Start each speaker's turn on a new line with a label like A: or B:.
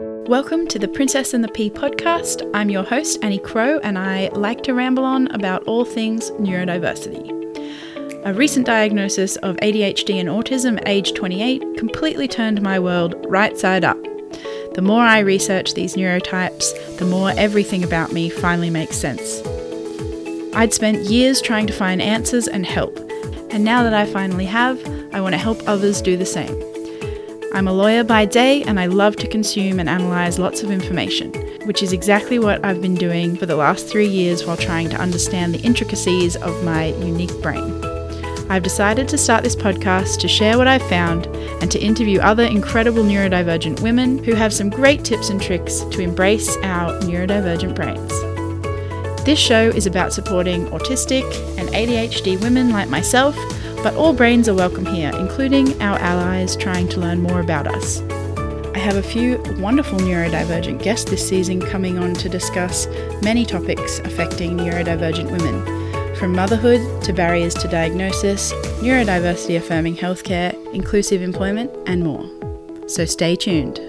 A: Welcome to the Princess and the Pea podcast. I'm your host, Annie Crow, and I like to ramble on about all things neurodiversity. A recent diagnosis of ADHD and autism age 28 completely turned my world right side up. The more I research these neurotypes, the more everything about me finally makes sense. I'd spent years trying to find answers and help, and now that I finally have, I want to help others do the same. I'm a lawyer by day and I love to consume and analyse lots of information, which is exactly what I've been doing for the last three years while trying to understand the intricacies of my unique brain. I've decided to start this podcast to share what I've found and to interview other incredible neurodivergent women who have some great tips and tricks to embrace our neurodivergent brains. This show is about supporting autistic and ADHD women like myself, but all brains are welcome here, including our allies trying to learn more about us. I have a few wonderful neurodivergent guests this season coming on to discuss many topics affecting neurodivergent women from motherhood to barriers to diagnosis, neurodiversity affirming healthcare, inclusive employment, and more. So stay tuned.